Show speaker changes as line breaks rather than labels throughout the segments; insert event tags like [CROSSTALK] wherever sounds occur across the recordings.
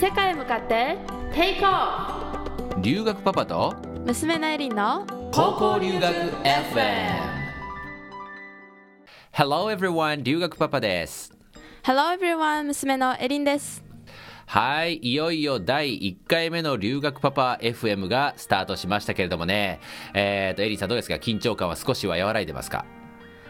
世界へ向かってテイクオフ
留学パパと
娘のエリンの
高校留学 FM Hello everyone 留学パパです。
Hello everyone 娘のエリンです。
はいいよいよ第1回目の留学パパ FM がスタートしましたけれどもね。えー、とエリンさんどうですか？緊張感は少しは和らいでますか？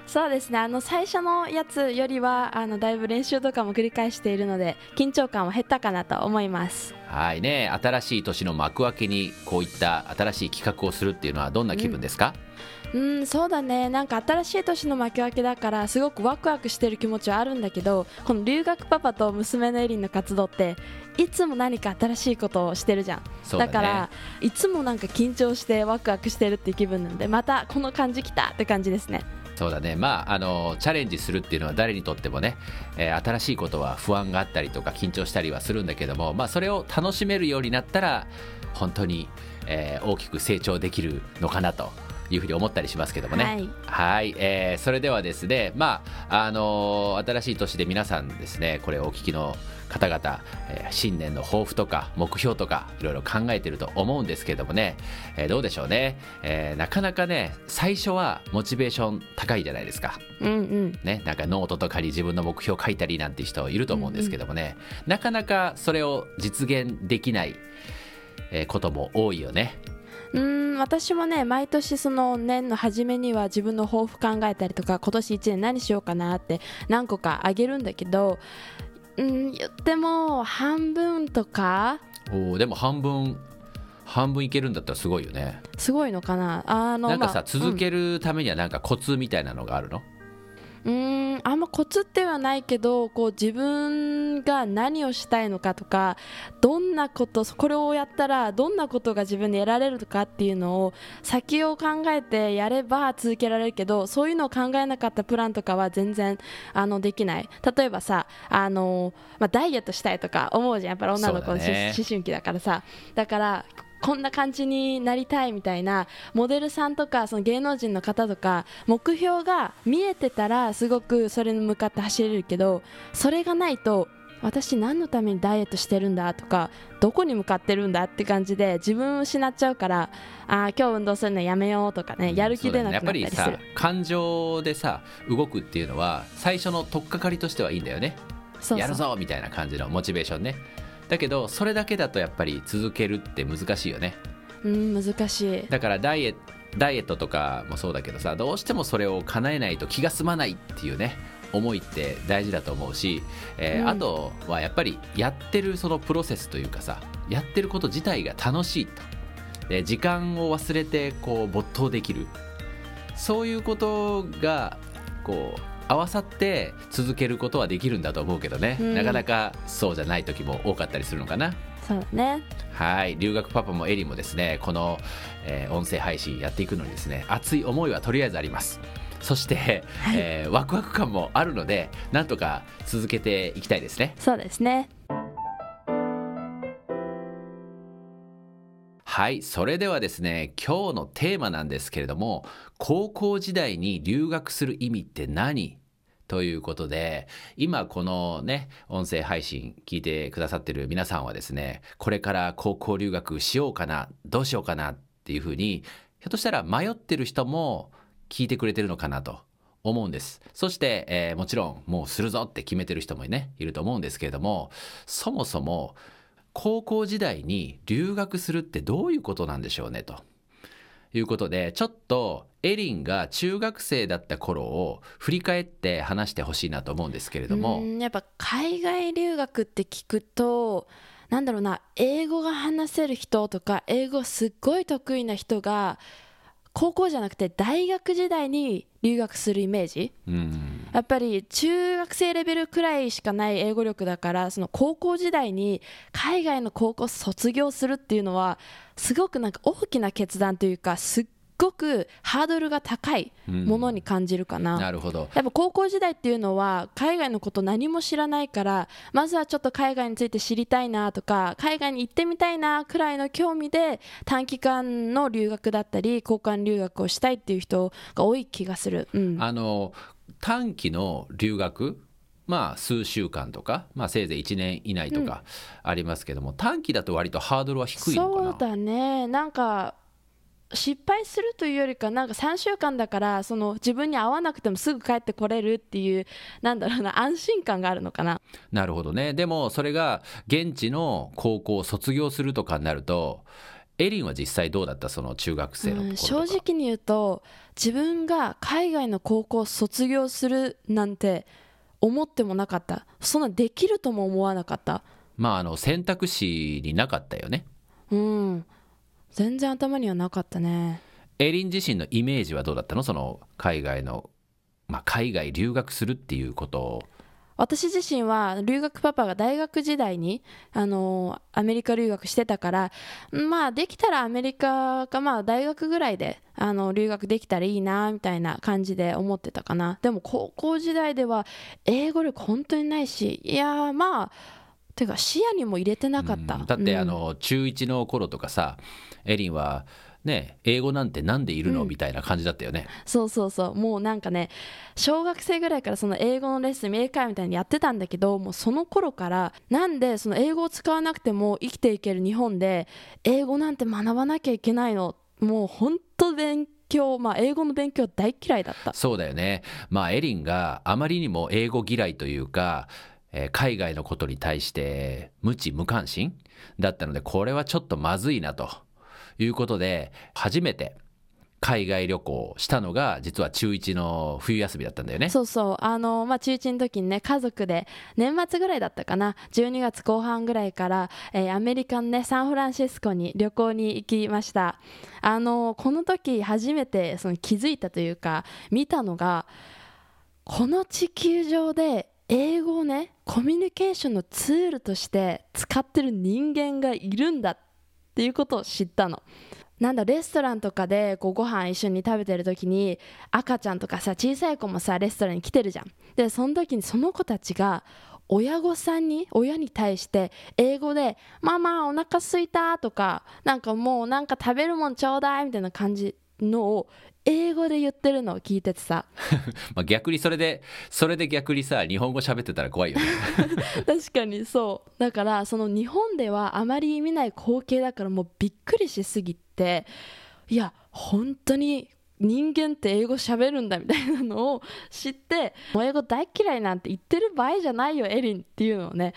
そうですね。あの最初のやつよりはあのだいぶ練習とかも繰り返しているので緊張感は減ったかなと思います。
はいね。新しい年の幕開けにこういった新しい企画をするっていうのはどんな気分ですか、
うんそうだね。なんか新しい年の幕開けだからすごくワクワクしてる気持ちはあるんだけどこの留学パパと娘のエリンの活動っていつも何か新しいことをしてるじゃん。
だね。
からいつもなんか緊張してワクワクしてるっていう気分なのでまたこの感じきたって感じですね
そうだね。まああのチャレンジするっていうのは誰にとってもね、えー新しいことは不安があったりとか緊張したりはするんだけどもまあそれを楽しめるようになったら本当に、えー大きく成長できるのかなというふうに思ったりしますけどもね。
はい。
はい。えーそれではですねまああの新しい年で皆さんですねこれをお聞きの方々、えー新年の抱負とか目標とかいろいろ考えてると思うんですけどもね、えーどうでしょうね、えーなかなかね最初はモチベーション高いじゃないですか。
うんうん。
ね、なんかノートとかに自分の目標を書いたりなんて人いると思うんですけどもね、なかなかそれを実現できない、えーことも多いよね。
うーん私もね毎年その年の初めには自分の抱負考えたりとか今年1年何しようかなって何個かあげるんだけどうん言っても半分とか？
おーでも半分半分いけるんだったらすごいよね。
すごいのかな？あの
なんかさ、
まあ
続けるためにはなんかコツみたいなのがあるの、
うーんあんまコツってはないけどこう自分が何をしたいのかとかどんなことこれをやったらどんなことが自分で得られるかっていうのを先を考えてやれば続けられるけどそういうのを考えなかったプランとかは全然あのできない。例えばさあの、まあ、ダイエットしたいとか思うじゃん。やっぱり女の子の
ね。
思春期だからさ。だからこんな感じになりたいみたいなモデルさんとかその芸能人の方とか目標が見えてたらすごくそれに向かって走れるけどそれがないと私何のためにダイエットしてるんだとかどこに向かってるんだって感じで自分を失っちゃうからあー今日運動するのやめようとかねやる気出なくなったりす
そうだね
る
やっぱりさ感情でさ動くっていうのは最初の取っかかりとしてはいいんだよね。やるぞみたいな感じのモチベーションね。だけどそれだけだとやっぱり続けるって難しいよね。
うん難しい。
だからダイエダイエットとかもそうだけどさどうしてもそれを叶えないと気が済まないっていうね思いって大事だと思うし、えー
うん。
あとはやっぱりやってるそのプロセスというかさやってること自体が楽しいと。で時間を忘れてこう没頭できる。そういうことがこう合わさって続けることはできるんだと思うけどね、
うん。
なかなかそうじゃない時も多かったりするのかな。
そうだね。
はい。留学パパもエリもですねこの、えー音声配信やっていくのにですね熱い思いはとりあえずあります。そして、
はい。
えーワクワク感もあるのでなんとか続けていきたいですね。
そうですね
はいそれではですね今日のテーマなんですけれども高校時代に留学する意味って何？ということで今このね音声配信聞いてくださってる皆さんはですねこれから高校留学しようかなどうしようかなっていうふうにひょっとしたら迷ってる人も聞いてくれてるのかなと思うんです。そして、えーもちろんもうするぞって決めてる人もねいると思うんですけれどもそもそも高校時代に留学するってどういうことなんでしょうねと。いうことでちょっとエリンが中学生だった頃を振り返って話してほしいなと思うんですけれども、
うんやっぱ海外留学って聞くとなんだろうな英語が話せる人とか英語すっごい得意な人が高校じゃなくて大学時代に留学するイメージ。
うん
やっぱり中学生レベルくらいしかない英語力だからその高校時代に海外の高校卒業するっていうのはすごくなんか大きな決断というかすっごくハードルが高いものに感じるかな。
なるほど
やっぱ高校時代っていうのは海外のこと何も知らないからまずはちょっと海外について知りたいなとか海外に行ってみたいなくらいの興味で短期間の留学だったり交換留学をしたいっていう人が多い気がする。うん、
あの短期の留学まあ数週間とか、まあ、せいぜい1年以内とかありますけども、短期だと割とハードルは低いのかな？
そうだね。なんか失敗するというよりかなんか3週間だからその自分に合わなくてもすぐ帰ってこれるっていうなんだろうな安心感があるのかな。
なるほどね。でもそれが現地の高校を卒業するとかになるとエリンは実際どうだった？その中学生の頃
うん、正直に言うと自分が海外の高校を卒業するなんて思ってもなかった。そんなできるとも思わなかった。
まああの選択肢になかったよね。
うん。全然頭にはなかったね。
エリン自身のイメージはどうだったの？その海外の、まあ、海外留学するっていうこと。を
私自身は留学パパが大学時代にあのアメリカ留学してたからまあできたらアメリカかまあ大学ぐらいであの留学できたらいいなみたいな感じで思ってたかな。でも高校時代では英語力本当にないしいやーまあてか視野にも入れてなかった、
うんだって、
うん。
あの中1の頃とかさエリンはね英語なんてなんでいるの、
うん。
みたいな感じだったよね。
そうそうそう。もうなんかね小学生ぐらいからその英語のレッスン英会話みたいにやってたんだけどもうその頃からなんでその英語を使わなくても生きていける日本で英語なんて学ばなきゃいけないの？もう本当勉強まあ英語の勉強大嫌いだった。
そうだよね。まあエリンがあまりにも英語嫌いというか、えー海外のことに対して無知無関心だったのでこれはちょっとまずいなということで初めて海外旅行したのが実は中1の冬休みだったんだよね。
そうそう。あのまあ中1の時にね家族で年末ぐらいだったかな。12月後半ぐらいから、えーアメリカのねサンフランシスコに旅行に行きました。あのこの時初めてその気づいたというか見たのがこの地球上で英語をねコミュニケーションのツールとして使ってる人間がいるんだってていうことを知ったの。なんだレストランとかでこうご飯一緒に食べてる時に赤ちゃんとかさ小さい子もさレストランに来てるじゃん。でその時にその子たちが親御さんに親に対して英語で「ママお腹すいた」とかなんかもうなんか食べるもんちょうだいみたいな感じのを英語で言ってるのを聞いててさ。[LAUGHS]
まあ、逆にそれでそれで逆にさ日本語喋ってたら怖いよね。[LAUGHS]
確かにそう。だからその日本ではあまり見ない光景だからもうびっくりしすぎていや本当に人間って英語喋るんだみたいなのを知ってもう英語大嫌いなんて言ってる場合じゃないよエリンっていうのをね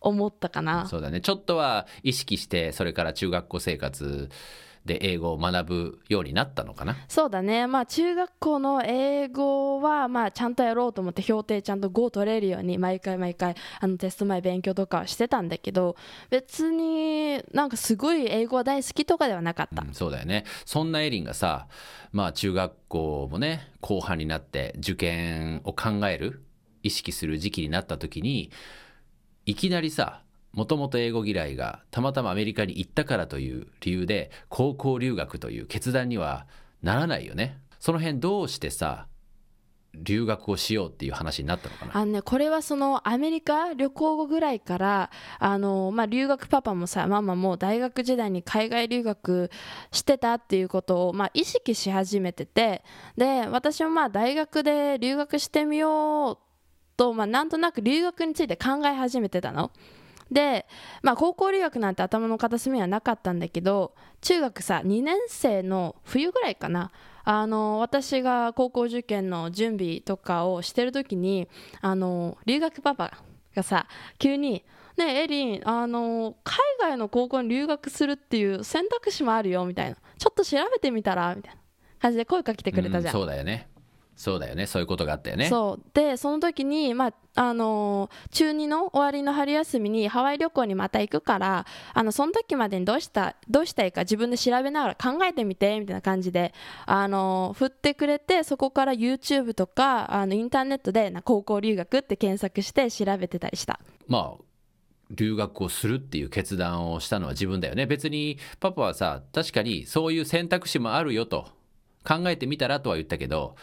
思ったかな。
そうだね。ちょっとは意識してそれから中学校生活で英語を学ぶようになったのかな？
そうだね。まあ中学校の英語はまあちゃんとやろうと思って評定ちゃんと5取れるように毎回毎回あのテスト前勉強とかはしてたんだけど別になんかすごい英語は大好きとかではなかった。
うんそうだよね。そんなエリンがさまあ中学校もね後半になって受験を考える意識する時期になった時にいきなりさもともと英語嫌いがたまたまアメリカに行ったからという理由で高校留学という決断にはならないよねその辺どうしてさ留学をしようっていう話になったのかな？
あのね、これはそのアメリカ旅行後ぐらいからあの、まあ、留学パパもさママも大学時代に海外留学してたっていうことを、まあ、意識し始めててで私もまあ大学で留学してみようと、まあ、なんとなく留学について考え始めてたの。で、まあ、高校留学なんて頭の片隅にはなかったんだけど中学さ2年生の冬ぐらいかな。あの私が高校受験の準備とかをしてる時にあの留学パパがさ急に「ねえエリンあの海外の高校に留学するっていう選択肢もあるよ」みたいな「ちょっと調べてみたら」みたいな感じで声かけてくれたじゃん。
うんそうだよね。そうだよね。そういうことがあったよね。
そう。でその時に、まああのー中2の終わりの春休みにハワイ旅行にまた行くからあのその時までにどうしたどうしたいか自分で調べながら考えてみてみたいな感じで、あのー振ってくれてそこから YouTube とかあのインターネットでな高校留学って検索して調べてたりした。
まあ留学をするっていう決断をしたのは自分だよね。別にパパはさ確かにそういう選択肢もあるよと考えてみたらとは言ったけど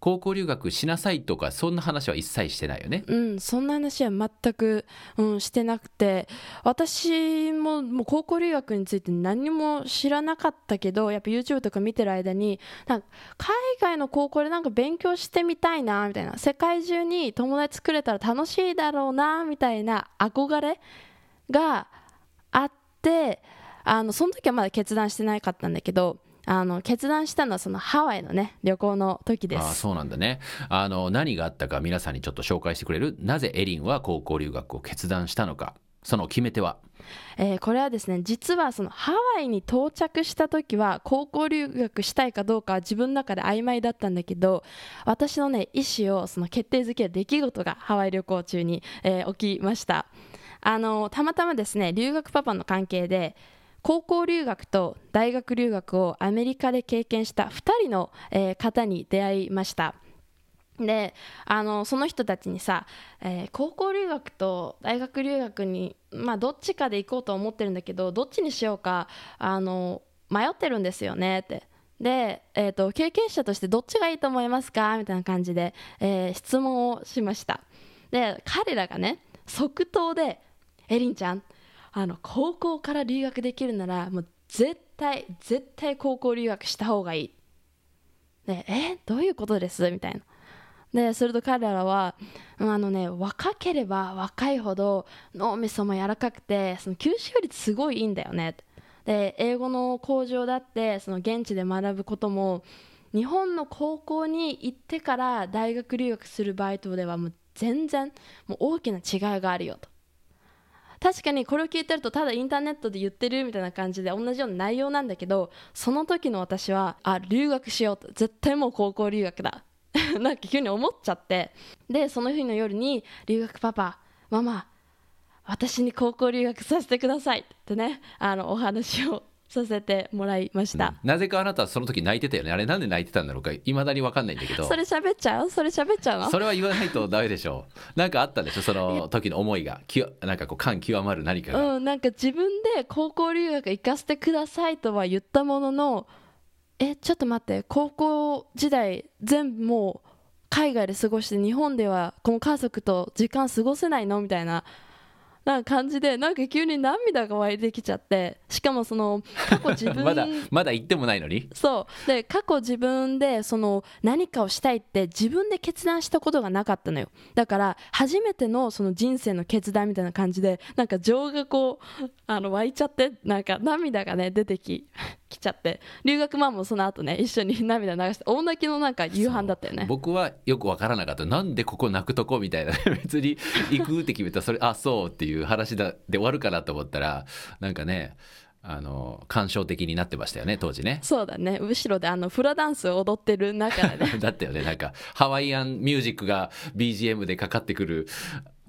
高校留学しなさいとかそんな話は一切してないよね。
うん、そんな話は全く、うん、してなくて私ももう高校留学について何も知らなかったけどやっぱ YouTube とか見てる間になんか海外の高校でなんか勉強してみたいなみたいな世界中に友達作れたら楽しいだろうなみたいな憧れがあってあのその時はまだ決断してなかったんだけどあの決断したのはそのハワイのね旅行の時です。
ああそうなんだね。あの何があったか皆さんにちょっと紹介してくれる。なぜエリンは高校留学を決断したのか。その決め手は？
えーこれはですね実はそのハワイに到着した時は高校留学したいかどうかは自分の中で曖昧だったんだけど私のね意思をその決定づける出来事がハワイ旅行中に、えー起きました。あのたまたまですね留学パパの関係で高校留学と大学留学をアメリカで経験した2人の、えー方に出会いました。であのその人たちにさ、えー高校留学と大学留学に、まあ、どっちかで行こうと思ってるんだけどどっちにしようかあの迷ってるんですよねって。で、えー、と経験者としてどっちがいいと思いますかみたいな感じで、えー質問をしました。で彼らがね即答で「エリンちゃんあの高校から留学できるならもう絶対絶対高校留学した方がいい」でえどういうことです？みたいな。ですると彼らはうんあのね若ければ若いほど脳みそも柔らかくてその吸収率すごいいいんだよね。で英語の向上だってその現地で学ぶことも日本の高校に行ってから大学留学する場合とではもう全然もう大きな違いがあるよと。確かにこれを聞いてるとただインターネットで言ってるみたいな感じで同じような内容なんだけどその時の私はあ留学しようと。絶対もう高校留学だ。[LAUGHS] なんか急に思っちゃって。でその日の夜に留学パパママ私に高校留学させてくださいってねあのお話をさせてもらいました、
なぜかあなたはその時泣いてたよね。あれなんで泣いてたんだろうか。いまだに分かんないんだけど。
それ喋っちゃう？それ喋っちゃう？の
それは言わないとダメでしょう。[LAUGHS] なんかあったんでしょ？その時の思いが。きわなんかこう感極まる何かが、
うん、なんか自分で高校留学行かせてくださいとは言ったもののえちょっと待って。高校時代全部もう海外で過ごして日本ではこの家族と時間過ごせないの？みたいなな感じでなんか急に涙が湧いてきちゃってしかもその過去自分 [LAUGHS]
まだまだ言ってもないのに？
そう。で過去自分でその何かをしたいって自分で決断したことがなかったのよ。だから初めてのその人生の決断みたいな感じでなんか情がこうあの湧いちゃってなんか涙がね出てききちゃって。留学マンもその後ね一緒に [LAUGHS] 涙流して大泣きのなんか夕飯だったよね。
僕はよく分からなかった。なんでここ泣くとこみたいな。[LAUGHS] 別に行くって決めた。らそれあそうっていう話だで終わるかなと思ったらなんかねあの感傷的になってましたよね当時ね。
そうだね。後ろであのフラダンスを踊ってる中でね。[LAUGHS]
だったよね。なんかハワイアンミュージックが BGM でかかってくる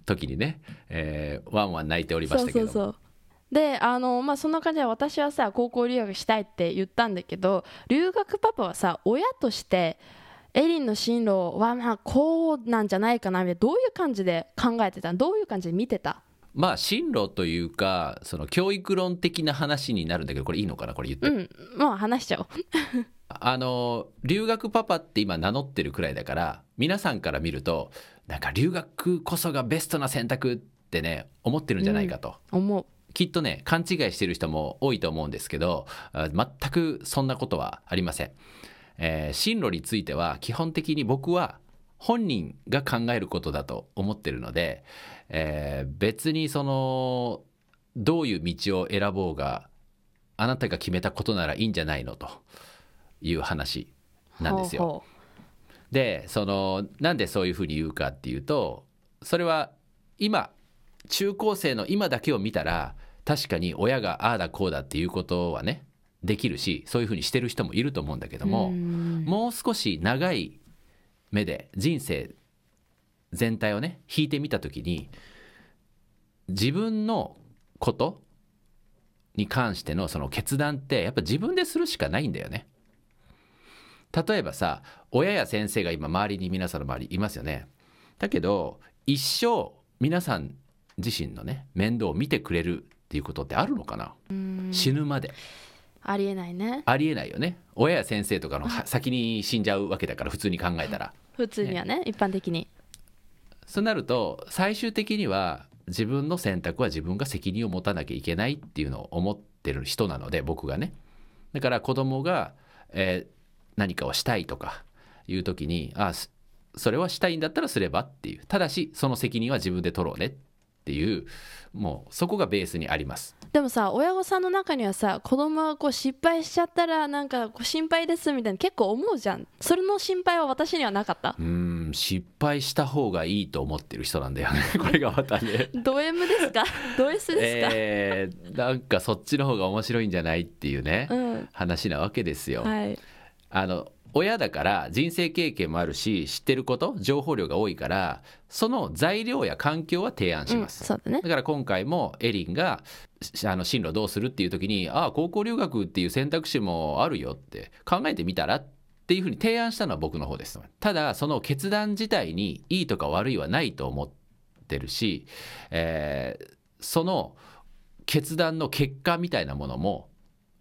時にね、えーワンワン泣いておりましたけど。も
そうそうそうであのまあそんな感じで私はさ高校留学したいって言ったんだけど留学パパはさ親としてエリンの進路はまあこうなんじゃないかなみたいなどういう感じで考えてたどういう感じで見てた？
まあ進路というかその教育論的な話になるんだけどこれいいのかな？これ言って、
うん。まあ話しちゃおう。[LAUGHS]
あの留学パパって今名乗ってるくらいだから皆さんから見るとなんか留学こそがベストな選択ってね思ってるんじゃないかと、
思う
きっとね勘違いしてる人も多いと思うんですけどあ全くそんなことはありません、えー進路については基本的に僕は本人が考えることだと思ってるので、えー別にそのどういう道を選ぼうがあなたが決めたことならいいんじゃないのという話なんですよ。
ほうほ
でそのなんでそういうふうに言うかっていうとそれは今中高生の今だけを見たら確かに親がああだこうだっていうことはねできるしそういうふうにしてる人もいると思うんだけど
う
も
うん
もう少し長い目で人生全体をね引いてみた時に自分のことに関してのその決断ってやっぱ自分でするしかないんだよね。例えばさ親や先生が今周りに皆さんの周りいますよね。だけど一生皆さん自身のね面倒を見てくれるっていうことってあるのかな、
うん。
死ぬまで。
ありえないね。
ありえないよね。親や先生とかのは先に死んじゃうわけだから普通に考えたら。
普通にはね一般的に。
そうなると最終的には自分の選択は自分が責任を持たなきゃいけないっていうのを思ってる人なので僕がね。だから子供が、えー何かをしたいとかいう時にあすそれはしたいんだったらすればっていう。ただしその責任は自分で取ろうね。っていうもうそこがベースにあります。
でもさ親御さんの中にはさ子供がこう失敗しちゃったらなんかこう心配ですみたいな結構思うじゃん。それの心配は私にはなかった？
うーん失敗した方がいいと思ってる人なんだよね。[LAUGHS] これがまたね。
ド M ですか？ド S ですか、
えーなんかそっちの方が面白いんじゃないっていうね、
うん。
話なわけですよ。
はい。
あの親だから人生経験もあるし知ってること情報量が多いからその材料や環境は提案し
うん、
ます。
そうだね。
だから今回もエリンがしあの進路どうするっていう時にああ高校留学っていう選択肢もあるよって考えてみたらっていうふうに提案したのは僕の方です。ただその決断自体にいいとか悪いはないと思ってるし、えーその決断の結果みたいなものも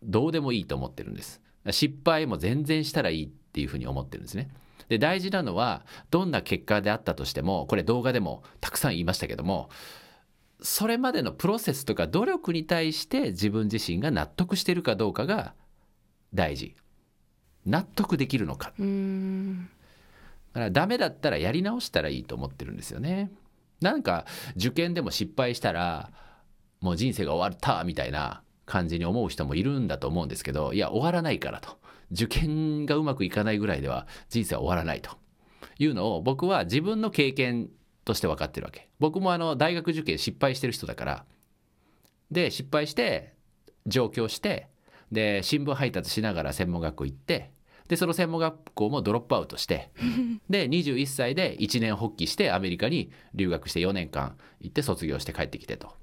どうでもいいと思ってるんです。失敗も全然したらいいっていうふうに思ってるんですね。で大事なのはどんな結果であったとしてもこれ動画でもたくさん言いましたけどもそれまでのプロセスとか努力に対して自分自身が納得してるかどうかが大事。納得できるのか。だからダメだったらやり直したらいいと思ってるんですよね。なんか受験でも失敗したらもう人生が終わったみたいな感じに思う人もいるんだと思うんですけどいや終わらないからと受験がうまくいかないぐらいでは人生は終わらないというのを僕は自分の経験として分かってるわけ僕もあの大学受験失敗してる人だからで失敗して上京してで新聞配達しながら専門学校行ってでその専門学校もドロップアウトして [LAUGHS] で21歳で一年発起してアメリカに留学して4年間行って卒業して帰ってきてと。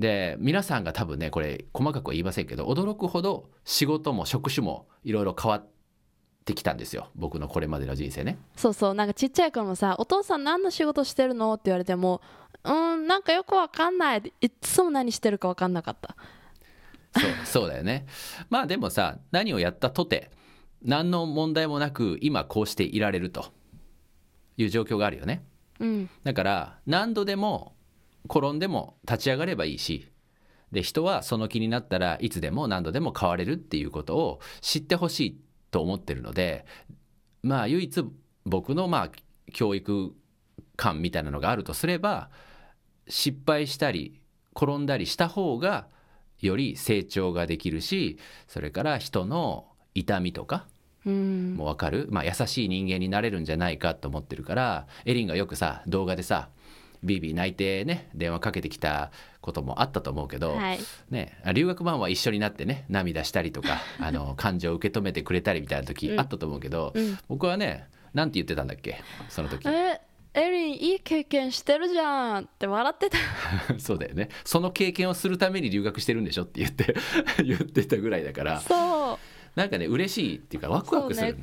で皆さんが多分ねこれ細かくは言いませんけど驚くほど仕事も職種もいろいろ変わってきたんですよ僕のこれまでの人生ね。
そうそうなんかちっちゃい頃もさ「お父さん何の仕事してるの?」って言われても「うーんなんかよくわかんない」いっつも何してるかわかんなかった
そうそうだよね。[LAUGHS] まあでもさ何をやったとて何の問題もなく今こうしていられるという状況があるよね。
うん
だから何度でも転んでも立ち上がればいいしで人はその気になったらいつでも何度でも変われるっていうことを知ってほしいと思ってるのでまあ唯一僕のまあ教育観みたいなのがあるとすれば失敗したり転んだりした方がより成長ができるしそれから人の痛みとか
うん。
もう分かる、まあ、優しい人間になれるんじゃないかと思ってるからエリンがよくさ動画でさビービー泣いてね電話かけてきたこともあったと思うけど、
はい。
ね、留学マンは一緒になってね涙したりとか [LAUGHS] あの感情を受け止めてくれたりみたいな時
うん。
あったと思うけど、
うん。
僕はねなんて言ってたんだっけその時。
えエリンいい経験してるじゃんって笑ってた。[LAUGHS]
そうだよね。その経験をするために留学してるんでしょって言って [LAUGHS] 言ってたぐらいだから。
そう。
なんかね嬉しいっていうかワクワクする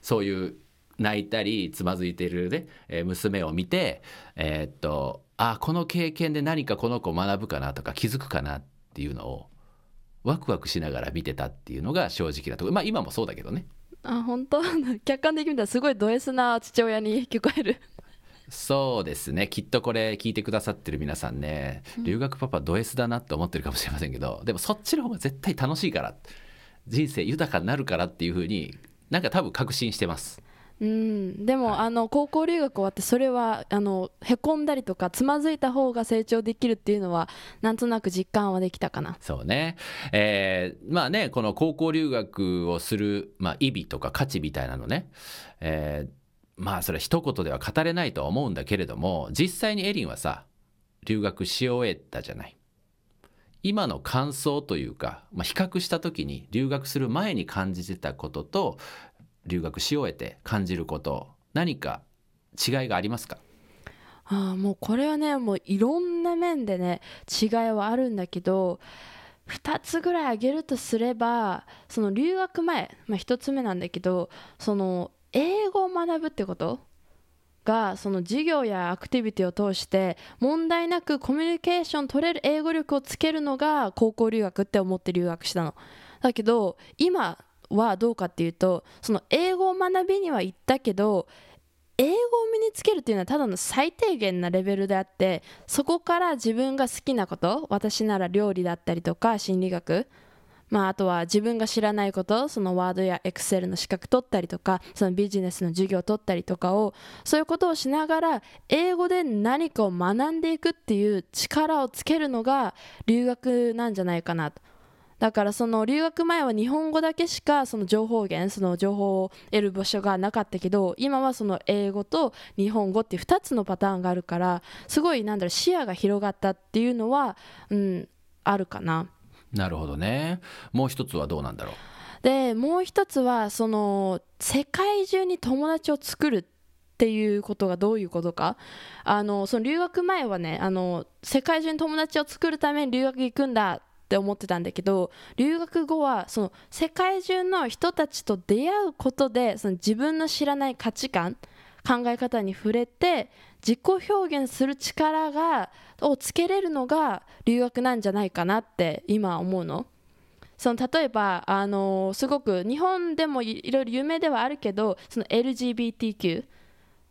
そ
そう,、いう泣いたりつまずいてるね、えー娘を見てえーっとあこの経験で何かこの子学ぶかなとか気づくかなっていうのをワクワクしながら見てたっていうのが正直なところ。まあ今もそうだけどね。
あ本当？[LAUGHS] 客観的に見たらすごいド S な父親に聞こえる。
そうですね。きっとこれ聞いてくださってる皆さんね留学パパド S だなって思ってるかもしれませんけどでもそっちの方が絶対楽しいから人生豊かになるからっていうふうになんか多分確信してます
うん。でも、あの高校留学終わってそれはあのへこんだりとかつまずいた方が成長できるっていうのはなんとなく実感はできたかな。
そうね、えーまあねこの高校留学をする、まあ、意味とか価値みたいなのね、えーまあそれは一言では語れないとは思うんだけれども実際にエリンはさ留学し終えたじゃない。今の感想というか、まあ、比較した時に留学する前に感じてたことと留学し終えて感じること何か違いがありますか？
ああもうこれはねもういろんな面でね違いはあるんだけど2つぐらい挙げるとすればその留学前、まあ、1つ目なんだけどその英語を学ぶってこと？がその授業やアクティビティを通して問題なくコミュニケーション取れる英語力をつけるのが高校留学って思って留学したの。だけど今はどうかっていうとその英語を学びには行ったけど英語を身につけるっていうのはただの最低限なレベルであってそこから自分が好きなこと私なら料理だったりとか心理学まあ、あとは自分が知らないことそのワードやエクセルの資格取ったりとかそのビジネスの授業を取ったりとかをそういうことをしながら英語で何かを学んでいくっていう力をつけるのが留学なんじゃないかなと。だからその留学前は日本語だけしかその情報源その情報を得る場所がなかったけど今はその英語と日本語っていう2つのパターンがあるからすごいなんだろう視野が広がったっていうのは、うん、あるかな。
なるほどね。もう一つはどうなんだろう？
でもう一つはその世界中に友達を作るっていうことがどういうことか。あのその留学前はねあの世界中に友達を作るために留学行くんだっって思ってたんだけど留学後はその世界中の人たちと出会うことでその自分の知らない価値観考え方に触れて自己表現する力がをつけれるのが留学なんじゃないかなって今思うの。その例えばあのすごく日本でもいろいろ有名ではあるけどその LGBTQ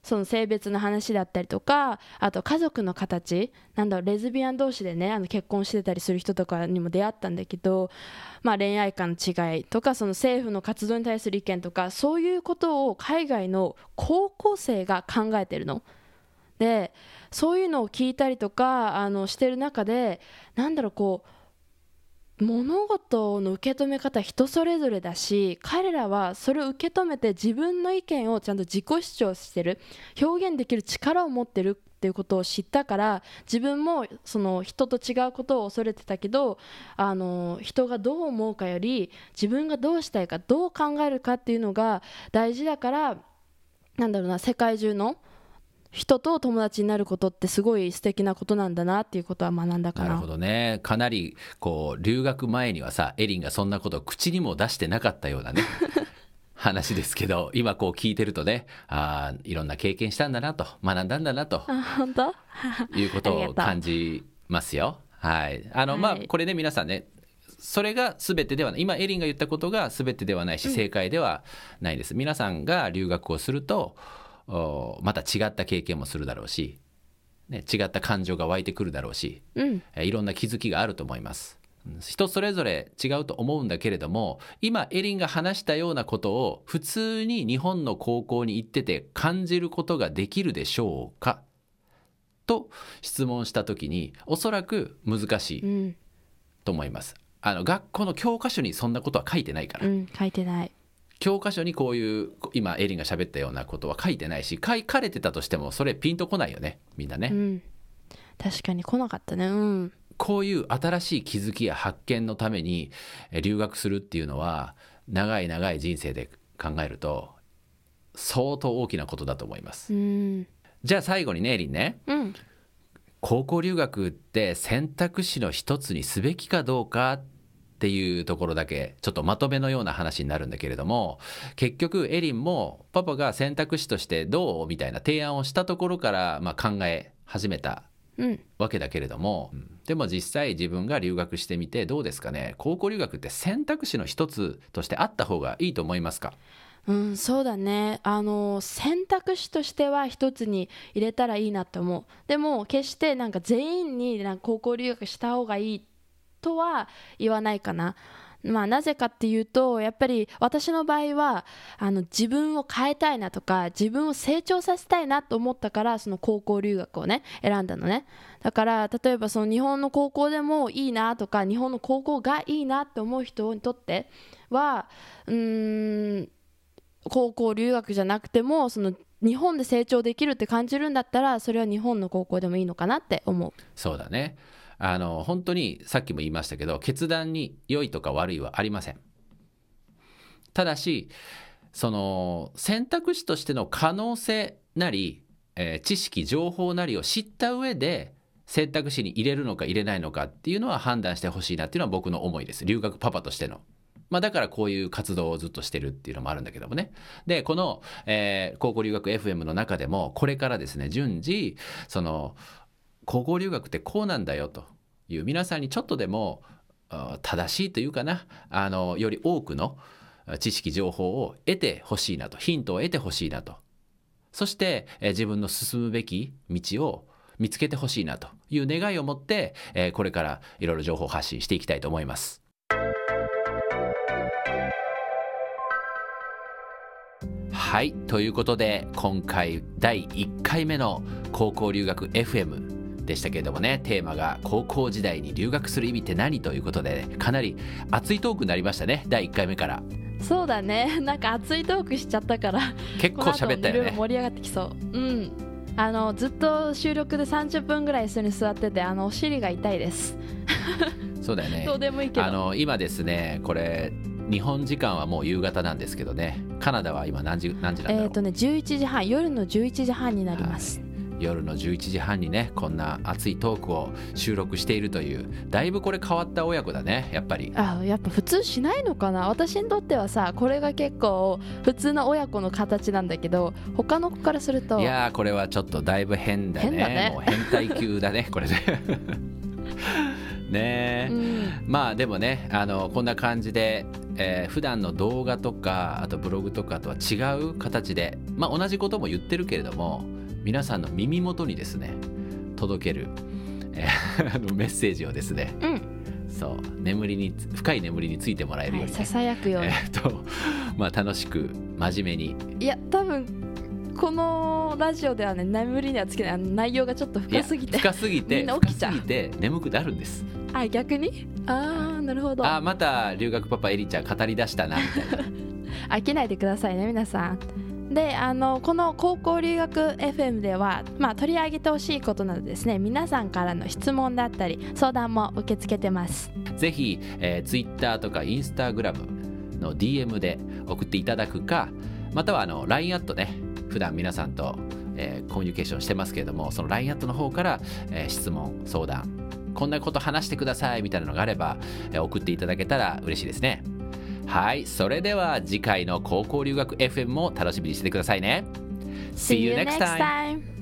その性別の話だったりとかあと家族の形なんだろうレズビアン同士でねあの結婚してたりする人とかにも出会ったんだけど、まあ、恋愛観の違いとかその政府の活動に対する意見とかそういうことを海外の高校生が考えてるの。でそういうのを聞いたりとかあのしてる中でなんだろうこう物事の受け止め方人それぞれだし彼らはそれを受け止めて自分の意見をちゃんと自己主張してる。表現できる力を持ってるっていうことを知ったから自分もその人と違うことを恐れてたけどあの人がどう思うかより自分がどうしたいかどう考えるかっていうのが大事だからなんだろうな世界中の人と友達になることってすごい素敵なことなんだなっていうことは学んだか
ななるほどね。かなりこう留学前にはさエリンがそんなこと口にも出してなかったようなね [LAUGHS] 話ですけど今こう聞いてるとねあいろんな経験したんだなと学んだんだなと。
本当？[LAUGHS]
いうことを感じますよ。はい。あの、はい、まあこれね皆さんねそれが全てではない。今エリンが言ったことが全てではないし正解ではないです、うん、皆さんが留学をするとまた違った経験もするだろうし、ね、違った感情が湧いてくるだろうし、
うん、
いろんな気づきがあると思います。人それぞれ違うと思うんだけれども今エリンが話したようなことを普通に日本の高校に行ってて感じることができるでしょうか？と質問した時におそらく難しいと思います。うん、あの学校の教科書にそんなことは書いてないから。
うん、書いてない
教科書にこういう今エリンが喋ったようなことは書いてないし書かれてたとしてもそれピンとこないよねみんなね、
うん、確かに来なかったね。うん。
こういう新しい気づきや発見のために留学するっていうのは長い長い人生で考えると相当大きなことだと思います、
うん、
じゃあ最後にねエリンね、
うん、
高校留学って選択肢の一つにすべきかどうかっっていうところだけちょっとまとめのような話になるんだけれども結局エリンもパパが選択肢としてどうみたいな提案をしたところから、まあ、考え始めたわけだけれども、うん、でも実際自分が留学してみてどうですかね？高校留学って選択肢の一つとしてあった方がいいと思いますか？
うん、そうだね。あの選択肢としては一つに入れたらいいなと思う。でも決してなんか全員になんか高校留学した方がいいとは言わないかな。まあ、なぜかっていうとやっぱり私の場合はあの自分を変えたいなとか自分を成長させたいなと思ったからその高校留学をね選んだのね。だから例えばその日本の高校でもいいなとか日本の高校がいいなって思う人にとってはうん高校留学じゃなくてもその日本で成長できるって感じるんだったらそれは日本の高校でもいいのかなって思う。
そうだね。あの本当にさっきも言いましたけど決断に良いとか悪いはありませんただしその選択肢としての可能性なり、えー、知識情報なりを知った上で選択肢に入れるのか入れないのかっていうのは判断してほしいなっていうのは僕の思いです留学パパとしての。まあ、だからこういう活動をずっとしてるっていうのもあるんだけどもね。で、この、えー、高校留学 FM の中でも、これからですね、順次、その、高校留学ってこうなんだよという皆さんにちょっとでも正しいというかなあのより多くの知識情報を得てほしいなとヒントを得てほしいなとそして、自分の進むべき道を見つけてほしいなという願いを持って、これからいろいろ情報発信していきたいと思います。はいということで今回第1回目の高校留学 FM でしたけれどもねテーマが高校時代に留学する意味って何ということで、かなり熱いトークになりましたね第1回目から。
そうだね。[LAUGHS] なんか熱いトークしちゃったから。[LAUGHS]
結構喋ったよね。
盛り上がってきそう。うん。あのずっと収録で30分ぐらい一緒に座っててあのお尻が痛いです。[LAUGHS]
そうだよね。
どうでもいいけど。
あの今ですねこれ日本時間はもう夕方なんですけどね。カナダは今何時何時なんだろう、
えっ、とね11時半夜の11時半になります、
夜の11時半にねこんな熱いトークを収録しているというだいぶこれ変わった親子だねやっぱり。
あやっぱ普通しないのかな？私にとってはさこれが結構普通の親子の形なんだけど他の子からすると
いやーこれはちょっとだいぶ変だね。
変だね。
もう変態級だね [LAUGHS] これねねえ、
うん。
まあでもねあのこんな感じで、えー普段の動画とかあとブログとかとは違う形で、まあ、同じことも言ってるけれども皆さんの耳元にですね届ける、えーあのメッセージをですね
うん。
そう眠りに深い眠りについてもらえるよ
はい、
うにね、
ささやくように、
えーっと [LAUGHS] まあ楽しく真面目に。
いや多分このラジオではね眠りにはつけない。内容がちょっと深すぎて。
深すぎて
みんな起きちゃう。
て眠くなるんです。
あ逆に？ああなるほど。
あーまた留学パパエリちゃん語り出したなみたいな。[LAUGHS]
飽きないでくださいね皆さんであのこの高校留学 FM では、まあ、取り上げてほしいことなどですね皆さんからの質問だったり相談も受け付けてます。
ぜひ、えー、Twitter とか Instagram の DM で送っていただくかまたはあの LINE アットね普段皆さんと、えーコミュニケーションしてますけれどもその LINE アットの方から、えー質問相談こんなこと話してくださいみたいなのがあれば、えー送っていただけたら嬉しいですね。はいそれでは次回の高校留学 FM も楽しみにしててくださいね。See you next
time